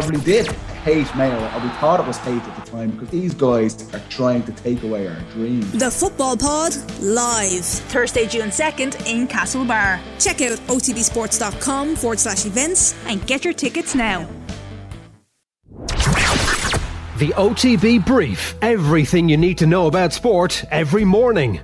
probably did hate Mayo, or we thought it was hate at the time, because these guys are trying to take away our dreams. The Football Pod, live. Thursday, June 2nd in Castlebar. Check out otbsports.com forward slash events and get your tickets now. The OTB Brief. Everything you need to know about sport every morning.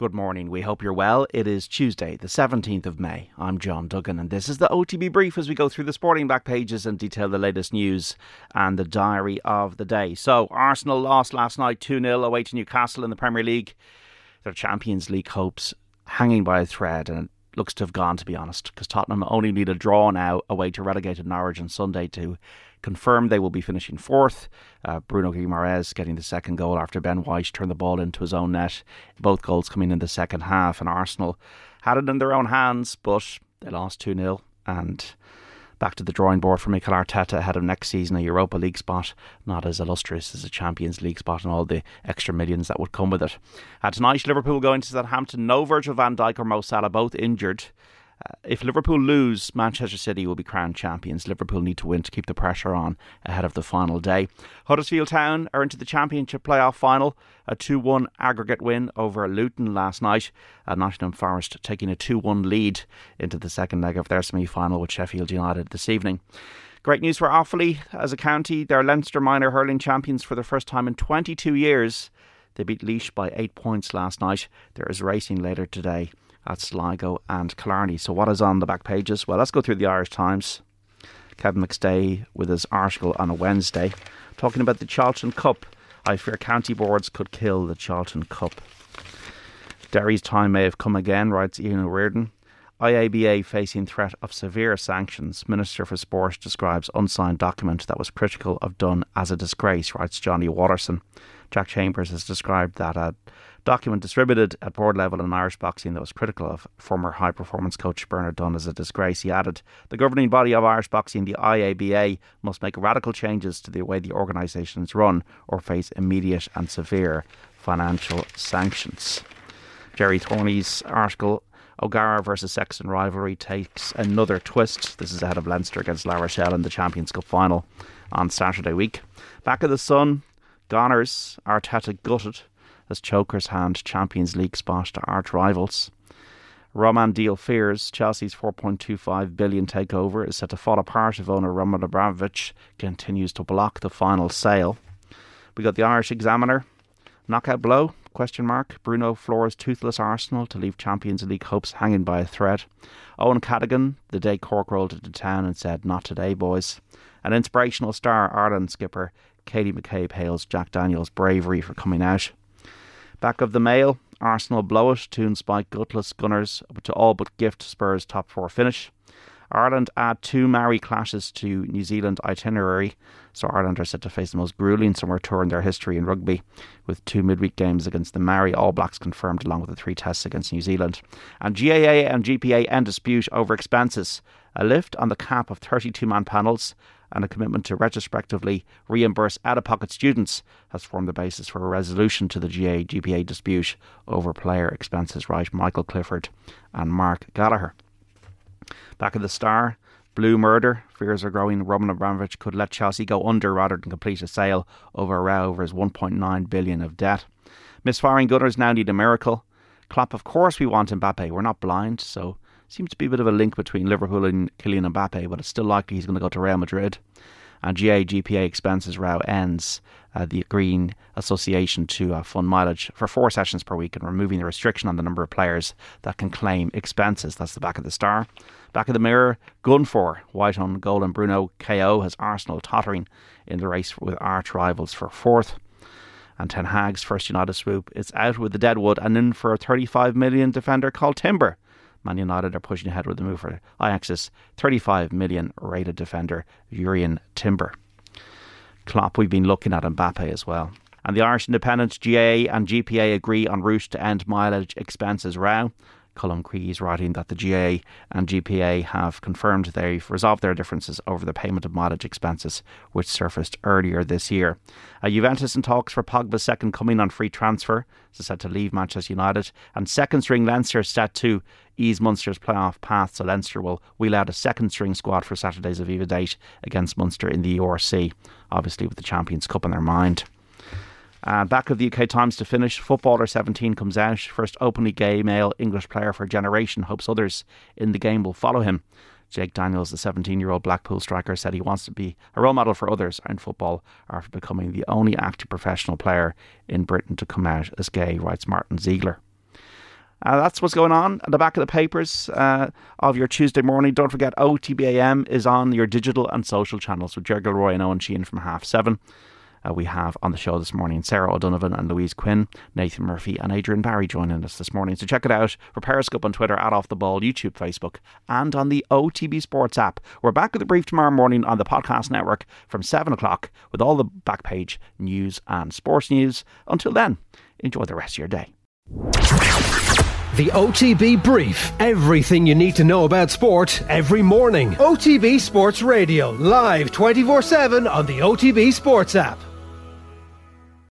Good morning. We hope you're well. It is Tuesday, the 17th of May. I'm John Duggan, and this is the OTB Brief as we go through the sporting back pages and detail the latest news and the diary of the day. So, Arsenal lost last night 2 0 away to Newcastle in the Premier League. Their Champions League hopes hanging by a thread, and it looks to have gone, to be honest, because Tottenham only need a draw now away to relegated Norwich on Sunday to confirmed they will be finishing fourth. Uh, Bruno Guimaraes getting the second goal after Ben White turned the ball into his own net. Both goals coming in the second half, and Arsenal had it in their own hands, but they lost 2 0. And back to the drawing board for Mikel Arteta ahead of next season a Europa League spot, not as illustrious as a Champions League spot and all the extra millions that would come with it. Uh, tonight, Liverpool going to Southampton. No Virgil van Dijk or Mo Salah, both injured. Uh, if Liverpool lose, Manchester City will be crowned champions. Liverpool need to win to keep the pressure on ahead of the final day. Huddersfield Town are into the Championship playoff final. A 2 1 aggregate win over Luton last night. Uh, Nottingham Forest taking a 2 1 lead into the second leg of their semi final with Sheffield United this evening. Great news for Offaly as a county. They're Leinster minor hurling champions for the first time in 22 years. They beat Laois by eight points last night. There is racing later today at Sligo and Killarney. So, what is on the back pages? Well, let's go through the Irish Times. Kevin McStay with his article on a Wednesday talking about the Tailteann Cup. I fear county boards could kill the Tailteann Cup. Derry's time may have come again, writes Ian O'Riordan. IABA facing threat of severe sanctions. Minister for Sport describes unsigned document that was critical of Dunne as a disgrace, writes Johnny Watterson. Jack Chambers has described that a document distributed at board level in Irish boxing that was critical of former high performance coach Bernard Dunne as a disgrace. He added, The governing body of Irish boxing, the IABA, must make radical changes to the way the organisation is run or face immediate and severe financial sanctions. Gerry Thornley's article O'Gara versus Sexton rivalry takes another twist. This is ahead of Leinster against La Rochelle in the Champions Cup final on Saturday week. Back of the Sun, Goners, Arteta gutted as chokers hand Champions League spot to arch rivals. Roman deal fears Chelsea's 4.25 billion takeover is set to fall apart if owner Roman Abramovich continues to block the final sale. We got the Irish Examiner knockout blow question mark Bruno floors toothless Arsenal to leave Champions League hopes hanging by a thread. Owen Cadogan the day Cork rolled into town and said not today boys. An inspirational star Ireland skipper Katie McCabe hails Jack Daniels' bravery for coming out. Back of the mail, Arsenal blow it, Toon Spike gutless Gunners to all but gift Spurs top four finish. Ireland add two Maori clashes to New Zealand itinerary, so Ireland are set to face the most grueling summer tour in their history in rugby, with two midweek games against the Maori All Blacks confirmed, along with the three tests against New Zealand. And GAA and GPA end dispute over expenses. A lift on the cap of 32 man panels and a commitment to retrospectively reimburse out of pocket students has formed the basis for a resolution to the GAA GPA dispute over player expenses, right? Michael Clifford and Mark Gallagher. Back at the Star, Blue murder. Fears are growing. Roman Abramovich could let Chelsea go under rather than complete a sale over his 1.9 billion of debt. Misfiring Gunners now need a miracle. Klopp, of course, we want Mbappe. We're not blind, so Seems to be a bit of a link between Liverpool and Kylian Mbappe, but it's still likely he's going to go to Real Madrid. And GAA GPA expenses row ends uh, the Green Association to uh, fund mileage for four sessions per week and removing the restriction on the number of players that can claim expenses. That's the back of the star. Back of the mirror, gun for White on goal and Bruno KO has Arsenal tottering in the race with arch rivals for fourth. And Ten Hag's first United swoop is out with the Deadwood and in for a 35 million defender called Timber. Man United are pushing ahead with the move for Ajax's 35 million rated defender Jurrien Timber. Klopp, we've been looking at Mbappe as well. And the Irish Independent GAA and GPA agree on route to end mileage expenses row. Colm Creevy writing that the GAA and GPA have confirmed they've resolved their differences over the payment of mileage expenses, which surfaced earlier this year. Uh, Juventus in talks for Pogba's second coming on free transfer, is set to leave Manchester United, and second string Leinster set to ease Munster's playoff path, so Leinster will wheel out a second string squad for Saturday's Aviva date against Munster in the URC, obviously with the Champions Cup in their mind. Uh, back of the UK Times to finish. Footballer 17 comes out. First openly gay male English player for a generation. Hopes others in the game will follow him. Jake Daniels, the 17 year old Blackpool striker, said he wants to be a role model for others in football after becoming the only active professional player in Britain to come out as gay, writes Martin Ziegler. Uh, that's what's going on at the back of the papers uh, of your Tuesday morning. Don't forget, OTBAM is on your digital and social channels with Ger Gilroy and Owen Sheehan from half seven. Uh, we have on the show this morning Sarah O'Donovan and Louise Quinn, Nathan Murphy and Adrian Barry joining us this morning. So check it out for Periscope on Twitter, at Off the Ball, YouTube, Facebook, and on the OTB Sports app. We're back with the brief tomorrow morning on the podcast network from 7 o'clock with all the back page news and sports news. Until then, enjoy the rest of your day. The OTB Brief. Everything you need to know about sport every morning. OTB Sports Radio, live 24 7 on the OTB Sports app.